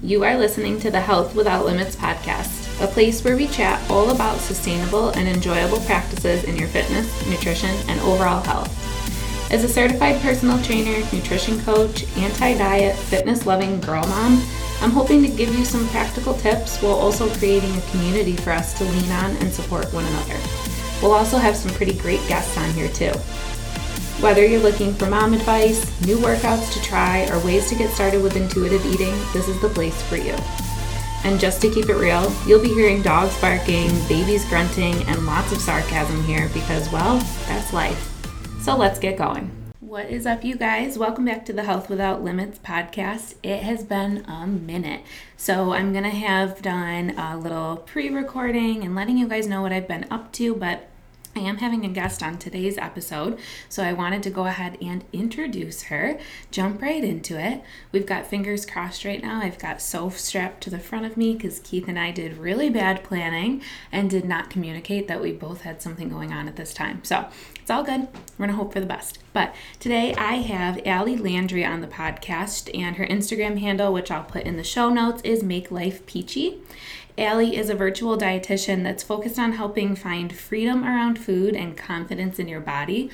You are listening to the Health Without Limits podcast, a place where we chat all about sustainable and enjoyable practices in your fitness, nutrition, and overall health. As a certified personal trainer, nutrition coach, anti diet, fitness loving girl mom, I'm hoping to give you some practical tips while also creating a community for us to lean on and support one another. We'll also have some pretty great guests on here too. Whether you're looking for mom advice, new workouts to try, or ways to get started with intuitive eating, this is the place for you. And just to keep it real, you'll be hearing dogs barking, babies grunting, and lots of sarcasm here because, well, that's life. So let's get going. What is up, you guys? Welcome back to the Health Without Limits podcast. It has been a minute. So, I'm going to have done a little pre recording and letting you guys know what I've been up to, but I am having a guest on today's episode, so I wanted to go ahead and introduce her, jump right into it. We've got fingers crossed right now. I've got Soph strapped to the front of me because Keith and I did really bad planning and did not communicate that we both had something going on at this time. So it's all good. We're going to hope for the best. But today I have Allie Landry on the podcast, and her Instagram handle, which I'll put in the show notes, is Make Life Peachy. Allie is a virtual dietitian that's focused on helping find freedom around food and confidence in your body.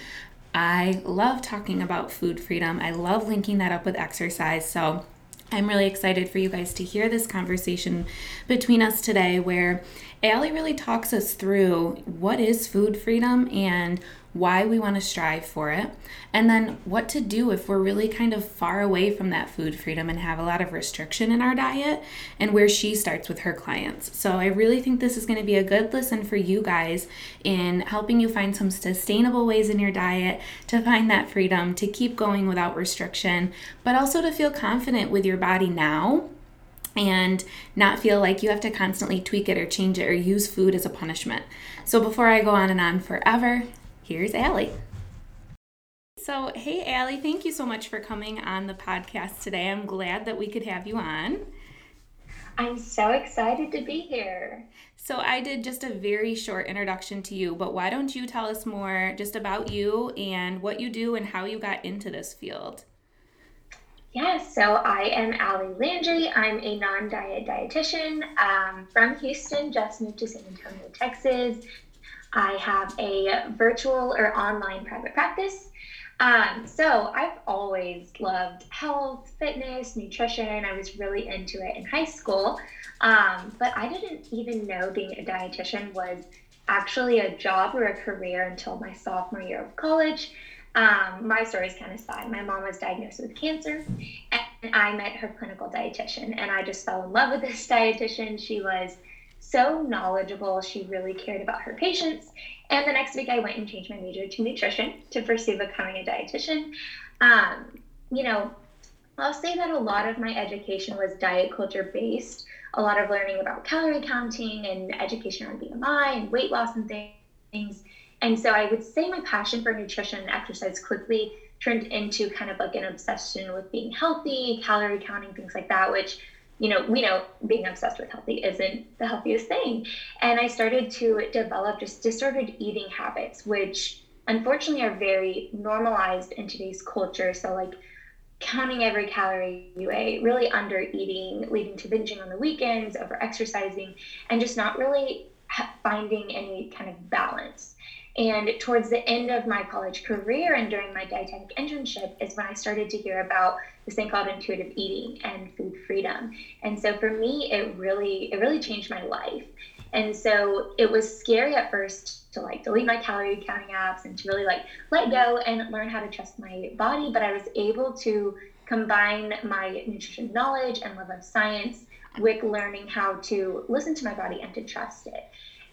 I love talking about food freedom. I love linking that up with exercise. So I'm really excited for you guys to hear this conversation between us today where Allie really talks us through what is food freedom and why we want to strive for it, and then what to do if we're really kind of far away from that food freedom and have a lot of restriction in our diet, and where she starts with her clients. So, I really think this is going to be a good listen for you guys in helping you find some sustainable ways in your diet to find that freedom, to keep going without restriction, but also to feel confident with your body now and not feel like you have to constantly tweak it or change it or use food as a punishment. So, before I go on and on forever, here's Allie. So, hey, Allie, thank you so much for coming on the podcast today. I'm glad that we could have you on. I'm so excited to be here. So, I did just a very short introduction to you, but why don't you tell us more just about you and what you do and how you got into this field? Yes, so I am Allie Landry. I'm a non diet dietitian um, from Houston, just moved to San Antonio, Texas. I have a virtual or online private practice. Um, so I've always loved health, fitness, nutrition. I was really into it in high school. Um, but I didn't even know being a dietitian was actually a job or a career until my sophomore year of college. Um, my story is kind of sad. My mom was diagnosed with cancer, and I met her clinical dietitian, and I just fell in love with this dietitian. She was so knowledgeable. She really cared about her patients. And the next week, I went and changed my major to nutrition to pursue becoming a dietitian. Um, you know, I'll say that a lot of my education was diet culture based, a lot of learning about calorie counting and education on BMI and weight loss and things. And so I would say my passion for nutrition and exercise quickly turned into kind of like an obsession with being healthy, calorie counting, things like that, which you know, we know being obsessed with healthy isn't the healthiest thing. And I started to develop just disordered eating habits, which unfortunately are very normalized in today's culture. So, like counting every calorie you ate, really under eating, leading to binging on the weekends, over exercising, and just not really finding any kind of balance. And towards the end of my college career and during my dietetic internship is when I started to hear about this thing called intuitive eating and food freedom. And so for me, it really, it really changed my life. And so it was scary at first to like delete my calorie counting apps and to really like let go and learn how to trust my body. But I was able to combine my nutrition knowledge and love of science with learning how to listen to my body and to trust it.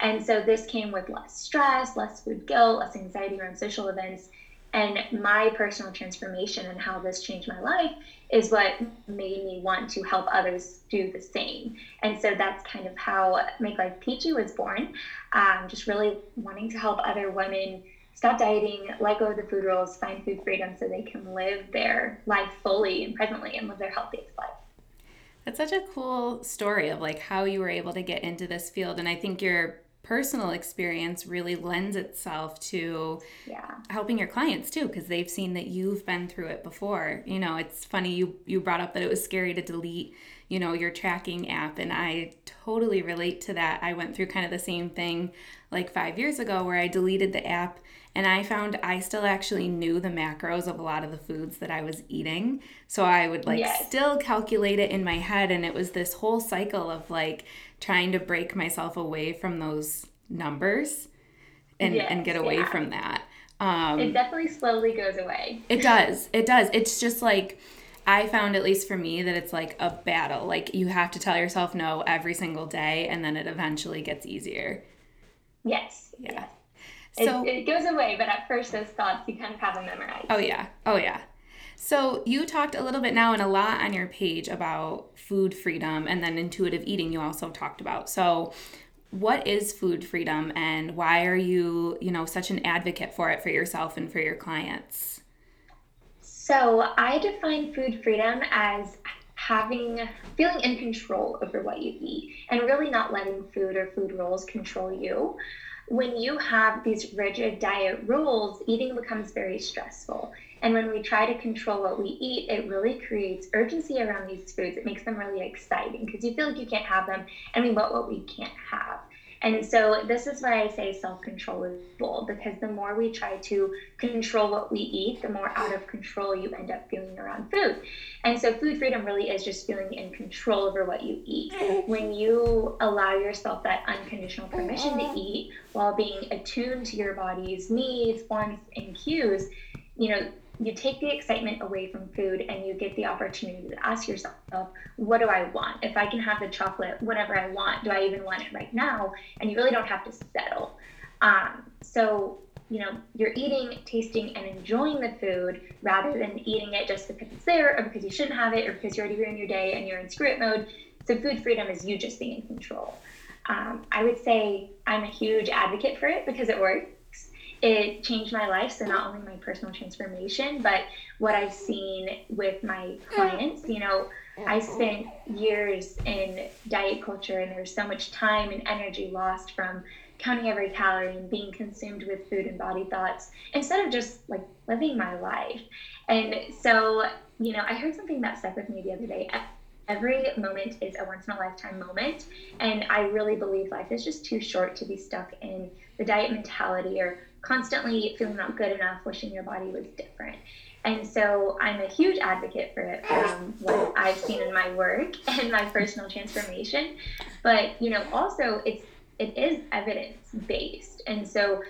And so this came with less stress, less food guilt, less anxiety around social events. And my personal transformation and how this changed my life is what made me want to help others do the same. And so that's kind of how Make Life Peachy was born. Um, just really wanting to help other women stop dieting, let go of the food rules, find food freedom so they can live their life fully and presently and live their healthiest life. That's such a cool story of like how you were able to get into this field. And I think you're personal experience really lends itself to yeah. helping your clients too because they've seen that you've been through it before. You know, it's funny you you brought up that it was scary to delete, you know, your tracking app and I totally relate to that. I went through kind of the same thing like 5 years ago where I deleted the app and I found I still actually knew the macros of a lot of the foods that I was eating. So I would like yes. still calculate it in my head. And it was this whole cycle of like trying to break myself away from those numbers and, yes, and get away yeah. from that. Um, it definitely slowly goes away. It does. It does. It's just like, I found, at least for me, that it's like a battle. Like you have to tell yourself no every single day, and then it eventually gets easier. Yes. Yeah. Yes. So it, it goes away, but at first those thoughts you kind of have them memorized. Oh yeah. Oh yeah. So you talked a little bit now and a lot on your page about food freedom and then intuitive eating you also talked about. So what is food freedom and why are you, you know, such an advocate for it for yourself and for your clients? So I define food freedom as having feeling in control over what you eat and really not letting food or food rules control you when you have these rigid diet rules, eating becomes very stressful. And when we try to control what we eat, it really creates urgency around these foods. It makes them really exciting because you feel like you can't have them and we want what we can't have. And so this is why I say self-control is bold because the more we try to control what we eat, the more out of control you end up feeling around food. And so food freedom really is just feeling in control over what you eat. When you allow yourself that unconditional permission to mm-hmm. eat while being attuned to your body's needs, wants, and cues, you know, you take the excitement away from food and you get the opportunity to ask yourself, what do I want? If I can have the chocolate whenever I want, do I even want it right now? And you really don't have to settle. Um, so, you know, you're eating, tasting, and enjoying the food rather than eating it just because it's there or because you shouldn't have it or because you're already ruined your day and you're in screw it mode. So, food freedom is you just being in control. Um, I would say I'm a huge advocate for it because it works it changed my life. So not only my personal transformation, but what I've seen with my clients. You know, I spent years in diet culture, and there's so much time and energy lost from counting every calorie and being consumed with food and body thoughts instead of just like living my life. And so, you know, I heard something that stuck with me the other day. Every moment is a once in a lifetime moment. And I really believe life is just too short to be stuck in the diet mentality or constantly feeling not good enough, wishing your body was different. And so I'm a huge advocate for it from what I've seen in my work and my personal transformation. But you know, also it's it is evidence based. And so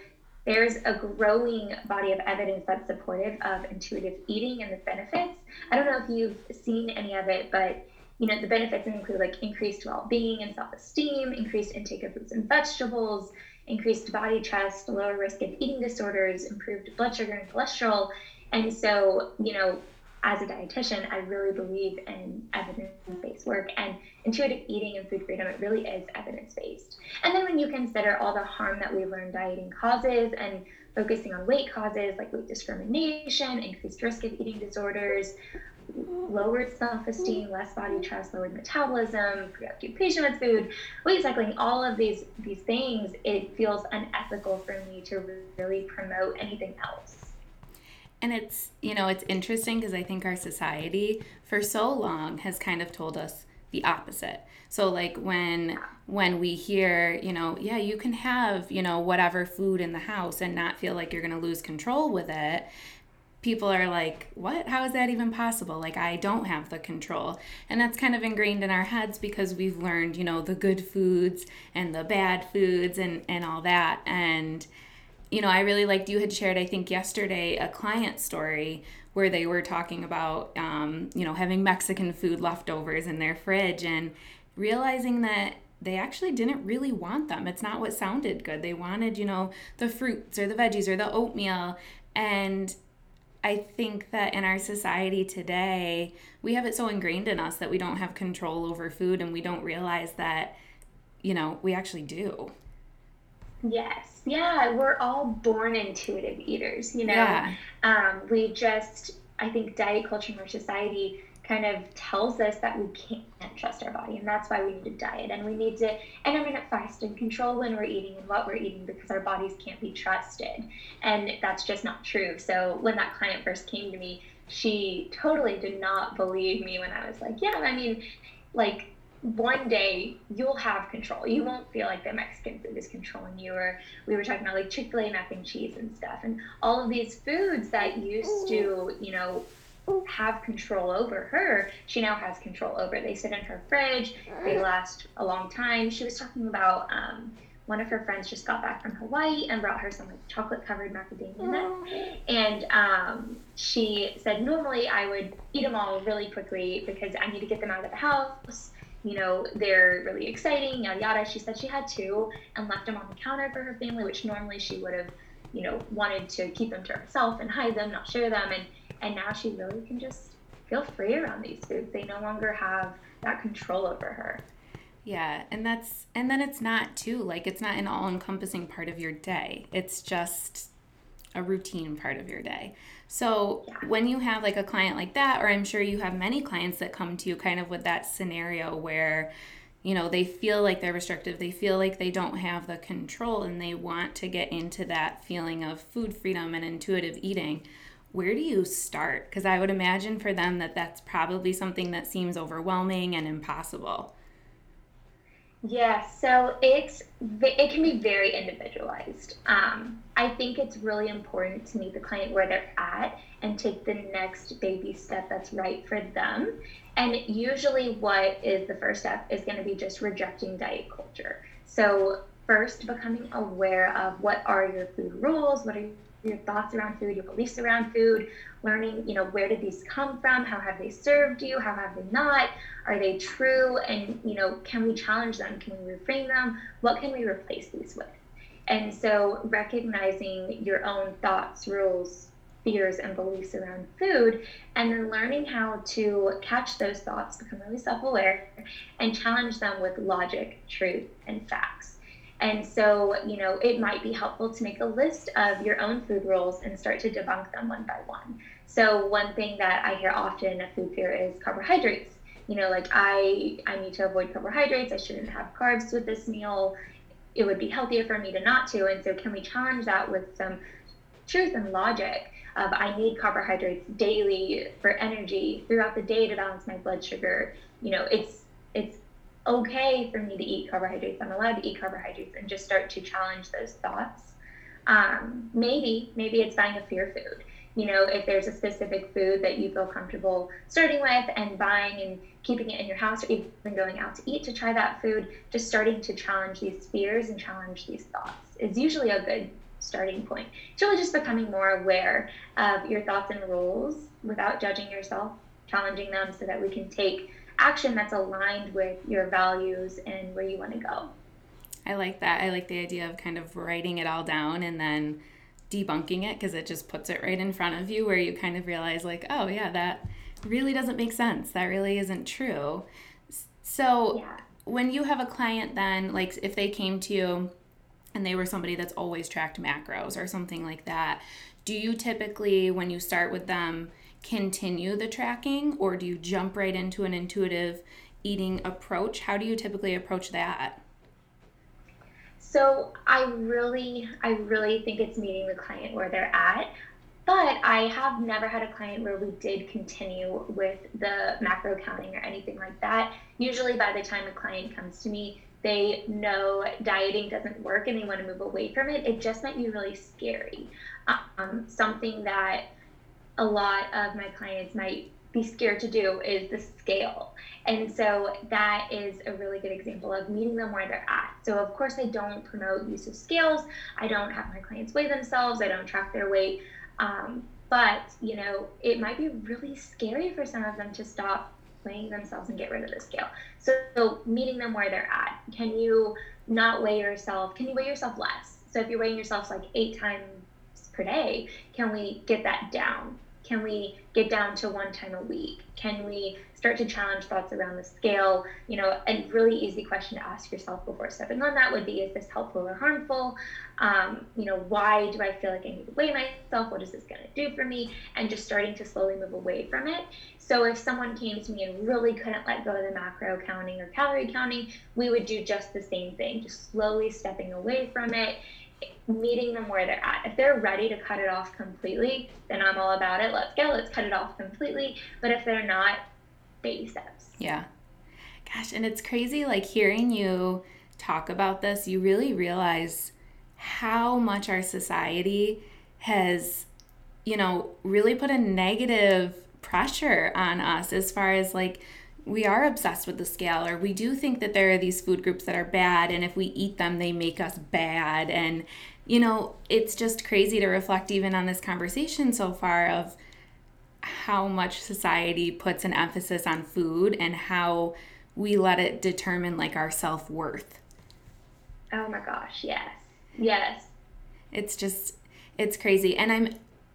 there's a growing body of evidence that's supportive of intuitive eating and the benefits. I don't know if you've seen any of it, but you know, the benefits include like increased well-being and self-esteem, increased intake of fruits and vegetables, increased body trust, lower risk of eating disorders, improved blood sugar and cholesterol. And so, you know, as a dietitian, I really believe in evidence based work and intuitive eating and food freedom. It really is evidence based. And then when you consider all the harm that we learn dieting causes and focusing on weight causes like weight discrimination, increased risk of eating disorders, lowered self-esteem, less body trust, lowered metabolism, preoccupation with food, weight cycling, all of these these things, it feels unethical for me to really promote anything else. And it's, you know, it's interesting because I think our society for so long has kind of told us the opposite. So like when when we hear, you know, yeah, you can have, you know, whatever food in the house and not feel like you're going to lose control with it, people are like, what? How is that even possible? Like, I don't have the control. And that's kind of ingrained in our heads because we've learned, you know, the good foods and the bad foods and, and all that. And, you know, I really liked you had shared, I think, yesterday a client story where they were talking about, um, you know, having Mexican food leftovers in their fridge and realizing that they actually didn't really want them. It's not what sounded good. They wanted, you know, the fruits or the veggies or the oatmeal. And I think that in our society today, we have it so ingrained in us that we don't have control over food and we don't realize that, you know, we actually do. Yes. Yeah. We're all born intuitive eaters, you know? Yeah. Um, we just, I think diet culture in our society kind of tells us that we can't trust our body and that's why we need to diet and we need to intermittent fast and control when we're eating and what we're eating because our bodies can't be trusted and that's just not true so when that client first came to me she totally did not believe me when i was like yeah i mean like one day you'll have control. You won't feel like the Mexican food is controlling you. Or we were talking about like Chick fil A mac and cheese and stuff. And all of these foods that used to, you know, have control over her, she now has control over. They sit in her fridge, they last a long time. She was talking about um, one of her friends just got back from Hawaii and brought her some like chocolate covered macadamia nuts. And um, she said, normally I would eat them all really quickly because I need to get them out of the house. You know, they're really exciting, yada yada. She said she had two and left them on the counter for her family, which normally she would have, you know, wanted to keep them to herself and hide them, not share them. And and now she really can just feel free around these foods. They no longer have that control over her. Yeah, and that's and then it's not too like it's not an all-encompassing part of your day. It's just a routine part of your day. So yeah. when you have like a client like that or I'm sure you have many clients that come to you kind of with that scenario where you know, they feel like they're restrictive, they feel like they don't have the control and they want to get into that feeling of food freedom and intuitive eating where do you start? Because I would imagine for them that that's probably something that seems overwhelming and impossible. Yeah, so it's it can be very individualized. Um, I think it's really important to meet the client where they're at and take the next baby step that's right for them. And usually, what is the first step is going to be just rejecting diet culture. So first, becoming aware of what are your food rules, what are your thoughts around food, your beliefs around food, learning, you know, where did these come from? How have they served you? How have they not? Are they true? And, you know, can we challenge them? Can we reframe them? What can we replace these with? And so recognizing your own thoughts, rules, fears, and beliefs around food, and then learning how to catch those thoughts, become really self aware, and challenge them with logic, truth, and facts. And so, you know, it might be helpful to make a list of your own food rules and start to debunk them one by one. So, one thing that I hear often a food fear is carbohydrates. You know, like I I need to avoid carbohydrates. I shouldn't have carbs with this meal. It would be healthier for me to not to. And so, can we challenge that with some truth and logic? Of I need carbohydrates daily for energy throughout the day to balance my blood sugar. You know, it's it's okay for me to eat carbohydrates. I'm allowed to eat carbohydrates and just start to challenge those thoughts. Um, maybe, maybe it's buying a fear food. You know, if there's a specific food that you feel comfortable starting with and buying and keeping it in your house or even going out to eat to try that food, just starting to challenge these fears and challenge these thoughts is usually a good starting point. It's really just becoming more aware of your thoughts and rules without judging yourself, challenging them so that we can take action that's aligned with your values and where you want to go. I like that. I like the idea of kind of writing it all down and then debunking it because it just puts it right in front of you where you kind of realize, like, oh, yeah, that really doesn't make sense. That really isn't true. So, yeah. when you have a client, then, like, if they came to you and they were somebody that's always tracked macros or something like that, do you typically, when you start with them, continue the tracking or do you jump right into an intuitive eating approach? How do you typically approach that? So I really, I really think it's meeting the client where they're at. But I have never had a client where we did continue with the macro counting or anything like that. Usually, by the time a client comes to me, they know dieting doesn't work and they want to move away from it. It just might be really scary. Um, something that a lot of my clients might be scared to do is the scale. And so that is a really good example of meeting them where they're at. So, of course, I don't promote use of scales. I don't have my clients weigh themselves. I don't track their weight. Um, but, you know, it might be really scary for some of them to stop weighing themselves and get rid of the scale. So, so meeting them where they're at. Can you not weigh yourself? Can you weigh yourself less? So, if you're weighing yourself like eight times per day, can we get that down? Can we get down to one time a week? Can we start to challenge thoughts around the scale. You know, a really easy question to ask yourself before stepping on that would be Is this helpful or harmful? Um, you know, why do I feel like I need to weigh myself? What is this going to do for me? And just starting to slowly move away from it. So if someone came to me and really couldn't let go of the macro counting or calorie counting, we would do just the same thing, just slowly stepping away from it meeting them where they're at. If they're ready to cut it off completely, then I'm all about it. Let's go, let's cut it off completely. But if they're not, baby steps. Yeah. Gosh, and it's crazy like hearing you talk about this, you really realize how much our society has, you know, really put a negative pressure on us as far as like we are obsessed with the scale or we do think that there are these food groups that are bad and if we eat them they make us bad. And you know it's just crazy to reflect even on this conversation so far of how much society puts an emphasis on food and how we let it determine like our self-worth. Oh my gosh yes. Yes. It's just it's crazy. And i'm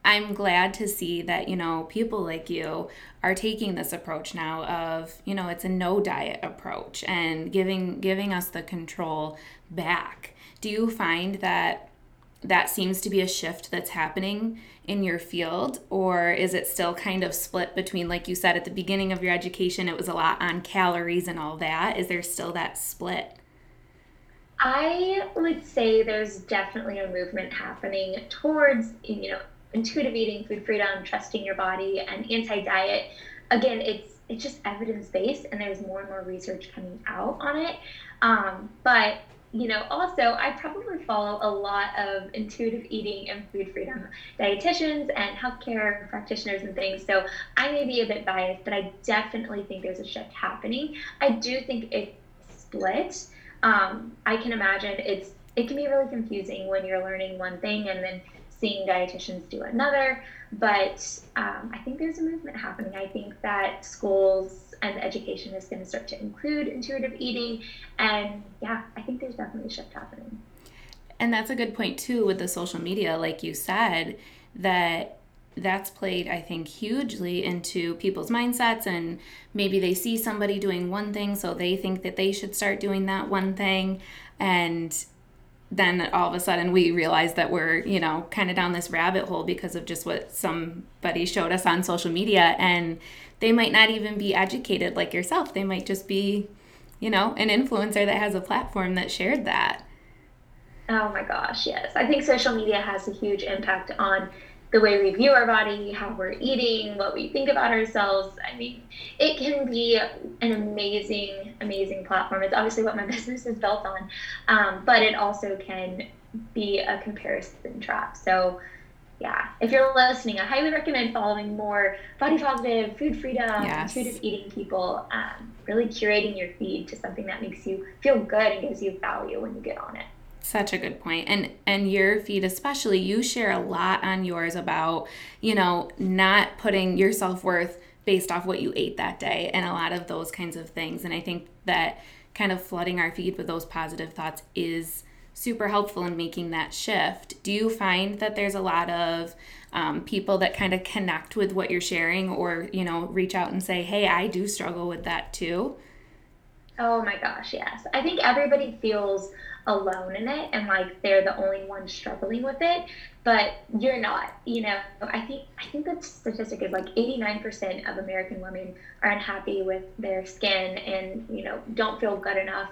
i'm glad to see that you know people like you are taking this approach now of you know it's a no diet approach and giving giving us the control back. Do you find that that seems to be a shift that's happening in your field or is it still kind of split between like you said at the beginning of your education it was a lot on calories and all that? Is there still that split? I would say there's definitely a movement happening towards you know intuitive eating food freedom trusting your body and anti-diet again it's it's just evidence based and there's more and more research coming out on it um, but you know, also, I probably follow a lot of intuitive eating and food freedom dietitians and healthcare practitioners and things. So I may be a bit biased, but I definitely think there's a shift happening. I do think it's split. Um, I can imagine it's it can be really confusing when you're learning one thing and then seeing dietitians do another. But um, I think there's a movement happening. I think that schools and education is going to start to include intuitive eating. And yeah, I think there's definitely a shift happening. And that's a good point, too, with the social media, like you said, that that's played i think hugely into people's mindsets and maybe they see somebody doing one thing so they think that they should start doing that one thing and then all of a sudden we realize that we're you know kind of down this rabbit hole because of just what somebody showed us on social media and they might not even be educated like yourself. They might just be you know an influencer that has a platform that shared that. Oh my gosh yes. I think social media has a huge impact on the way we view our body, how we're eating, what we think about ourselves. I mean, it can be an amazing, amazing platform. It's obviously what my business is built on, um, but it also can be a comparison trap. So, yeah, if you're listening, I highly recommend following more body positive, food freedom, yes. intuitive eating people. Um, really curating your feed to something that makes you feel good and gives you value when you get on it. Such a good. And and your feed especially, you share a lot on yours about, you know, not putting your self-worth based off what you ate that day and a lot of those kinds of things. And I think that kind of flooding our feed with those positive thoughts is super helpful in making that shift. Do you find that there's a lot of um, people that kind of connect with what you're sharing or, you know, reach out and say, hey, I do struggle with that too? Oh my gosh, yes. I think everybody feels alone in it and like they're the only one struggling with it but you're not you know? I think i think the statistic is like 89% of american women are unhappy with their skin and you know don't feel good enough.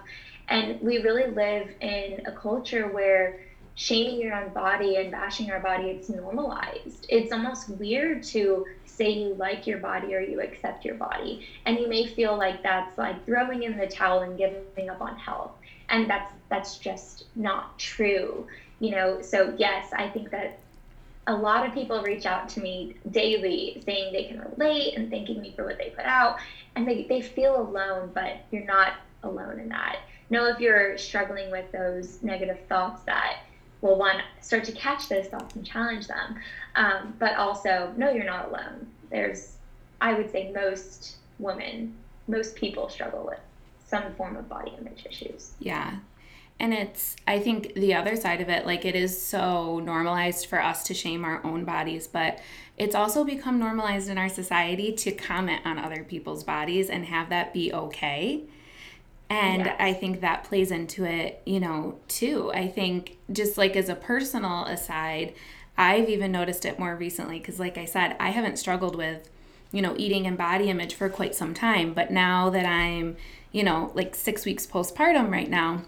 And we really live in a culture where shaming your own body and bashing our body it's normalized. It's almost weird to say you like your body or you accept your body. And you may feel like that's like throwing in the towel and giving up on health and that's that's just not true you know? So yes i think that a lot of people reach out to me daily saying they can relate and thanking me for what they put out. And they, they feel alone but you're not alone in that. Know if you're struggling with those negative thoughts that will one start to catch those thoughts and challenge them. Um, but also no you're not alone. There's i would say most women most people struggle with some form of body image issues. Yeah. And it's, I think the other side of it, like it is so normalized for us to shame our own bodies, but it's also become normalized in our society to comment on other people's bodies and have that be okay. And yes. I think that plays into it, you know, too. I think just like as a personal aside, I've even noticed it more recently because, like I said, I haven't struggled with, you know, eating and body image for quite some time. But now that I'm, you know, like six weeks postpartum right now,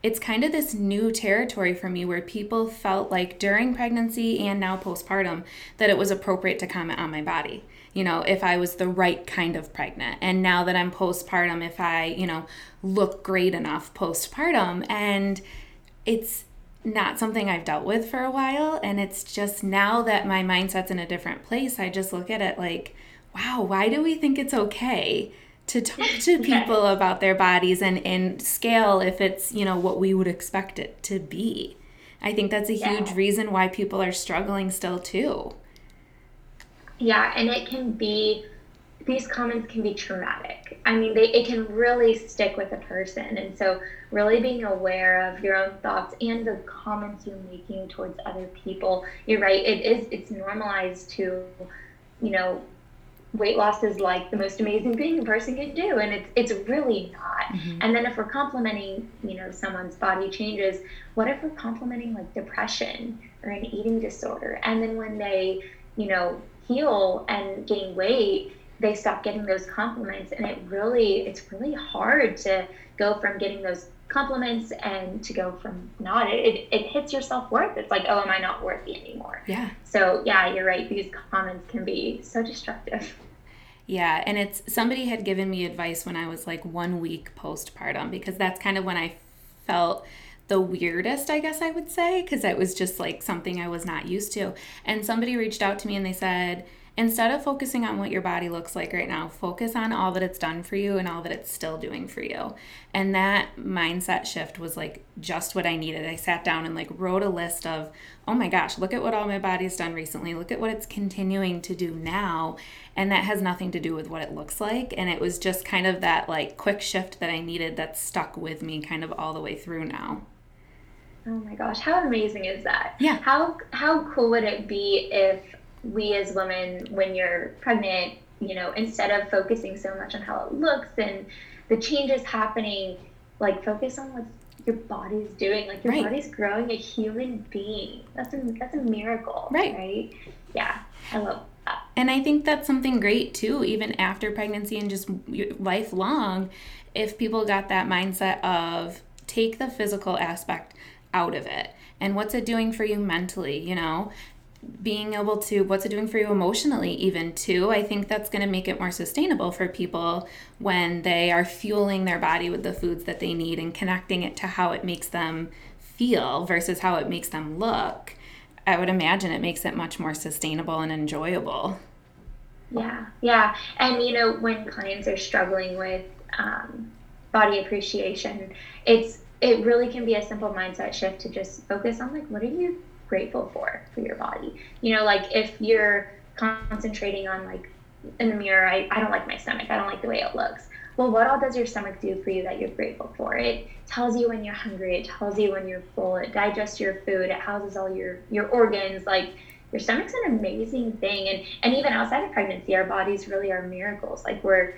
it's kind of this new territory for me where people felt like during pregnancy and now postpartum that it was appropriate to comment on my body. You know, if I was the right kind of pregnant. And now that I'm postpartum, if I, you know, look great enough postpartum. And it's not something I've dealt with for a while. And it's just now that my mindset's in a different place, I just look at it like, wow, why do we think it's okay? to talk to people about their bodies and and scale if it's you know what we would expect it to be i think that's a yeah. huge reason why people are struggling still too yeah and it can be these comments can be traumatic i mean they it can really stick with a person and so really being aware of your own thoughts and the comments you're making towards other people you're right it is it's normalized to you know weight loss is like the most amazing thing a person can do and it's it's really not mm-hmm. and then if we're complimenting you know someone's body changes what if we're complimenting like depression or an eating disorder and then when they you know heal and gain weight they stop getting those compliments and it really it's really hard to go from getting those compliments and to go from not it, it, it hits your self-worth. It's like oh am i not worthy anymore? Yeah. So yeah you're right. These comments can be so destructive. Yeah and it's somebody had given me advice when i was like one week postpartum because that's kind of when i felt the weirdest, I guess I would say, because it was just like something I was not used to. And somebody reached out to me and they said, instead of focusing on what your body looks like right now, focus on all that it's done for you and all that it's still doing for you. And that mindset shift was like just what I needed. I sat down and like wrote a list of, oh my gosh, look at what all my body's done recently. Look at what it's continuing to do now. And that has nothing to do with what it looks like. And it was just kind of that like quick shift that I needed that stuck with me kind of all the way through now. Oh my gosh, how amazing is that? Yeah. How how cool would it be if we as women, when you're pregnant, you know, instead of focusing so much on how it looks and the changes happening, like focus on what your body's doing. Like your right. body's growing a human being. That's a that's a miracle. Right. Right. Yeah. I love that. And I think that's something great too, even after pregnancy and just lifelong, if people got that mindset of take the physical aspect out of it and what's it doing for you mentally, you know? Being able to what's it doing for you emotionally even too? I think that's going to make it more sustainable for people when they are fueling their body with the foods that they need and connecting it to how it makes them feel versus how it makes them look. I would imagine it makes it much more sustainable and enjoyable. Yeah yeah. And you know when clients are struggling with um, body appreciation it's it really can be a simple mindset shift to just focus on like what are you grateful for for your body. You know, like if you're concentrating on like in the mirror, I, I don't like my stomach, I don't like the way it looks. Well, what all does your stomach do for you that you're grateful for? It tells you when you're hungry, it tells you when you're full, it digests your food, it houses all your your organs. Like your stomach's an amazing thing. And and even outside of pregnancy, our bodies really are miracles. Like we're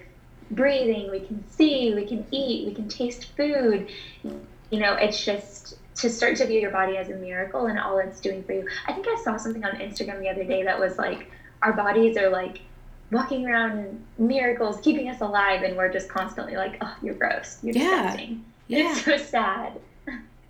breathing, we can see, we can eat, we can taste food. You know, it's just to start to view your body as a miracle and all it's doing for you. I think I saw something on Instagram the other day that was like our bodies are like walking around in miracles, keeping us alive, and we're just constantly like, oh, you're gross. You're yeah. disgusting. Yeah. It's so sad.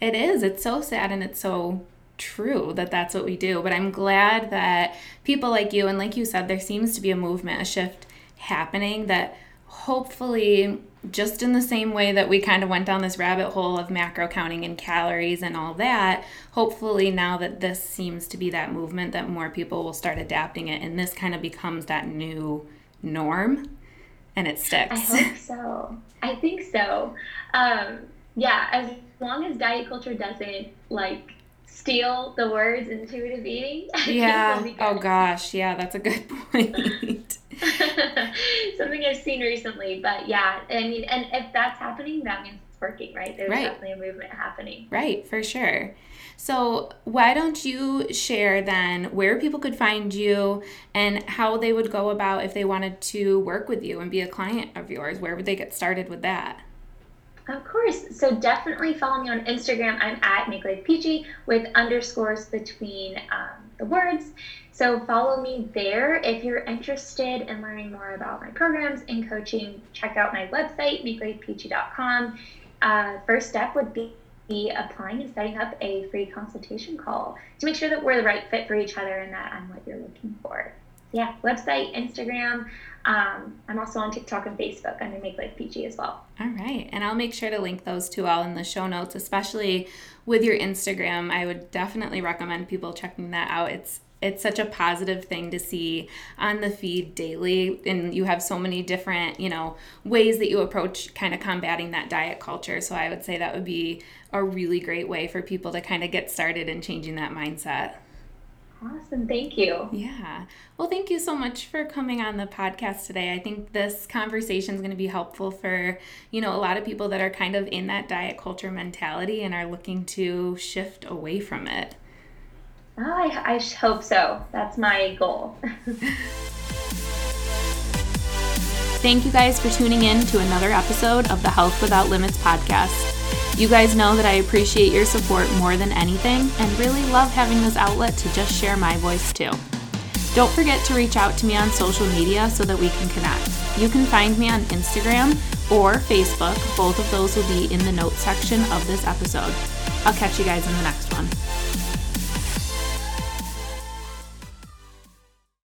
It is. It's so sad and it's so true that that's what we do. But I'm glad that people like you, and like you said, there seems to be a movement, a shift happening that hopefully just in the same way that we kind of went down this rabbit hole of macro counting and calories and all that, hopefully now that this seems to be that movement that more people will start adapting it and this kind of becomes that new norm and it sticks. I hope so. I think so. Um, yeah, as long as diet culture doesn't like steal the words intuitive eating. Yeah. oh gosh, yeah, that's a good point. Something I've seen recently, but yeah, I mean, and if that's happening, that means it's working, right? There's right. definitely a movement happening. Right, for sure. So, why don't you share then where people could find you and how they would go about if they wanted to work with you and be a client of yours? Where would they get started with that? Of course. So definitely follow me on Instagram. I'm at Make Life Peachy with underscores between um, the words. So follow me there. If you're interested in learning more about my programs and coaching, check out my website, makelifepeachy.com. Uh, first step would be be applying and setting up a free consultation call to make sure that we're the right fit for each other and that I'm what you're looking for. Yeah, website, Instagram. Um, I'm also on TikTok and Facebook under Make Life Peachy as well. All right. And I'll make sure to link those two all in the show notes, especially with your Instagram. I would definitely recommend people checking that out. It's it's such a positive thing to see on the feed daily and you have so many different you know ways that you approach kind of combating that diet culture so i would say that would be a really great way for people to kind of get started in changing that mindset Awesome. Thank you. Yeah. Well, thank you so much for coming on the podcast today. I think this conversation is going to be helpful for, you know, a lot of people that are kind of in that diet culture mentality and are looking to shift away from it. Oh, I, I hope so. That's my goal. Thank you guys for tuning in to another episode of the Health Without Limits podcast. You guys know that I appreciate your support more than anything and really love having this outlet to just share my voice too. Don't forget to reach out to me on social media so that we can connect. You can find me on Instagram or Facebook. Both of those will be in the notes section of this episode. I'll catch you guys in the next one.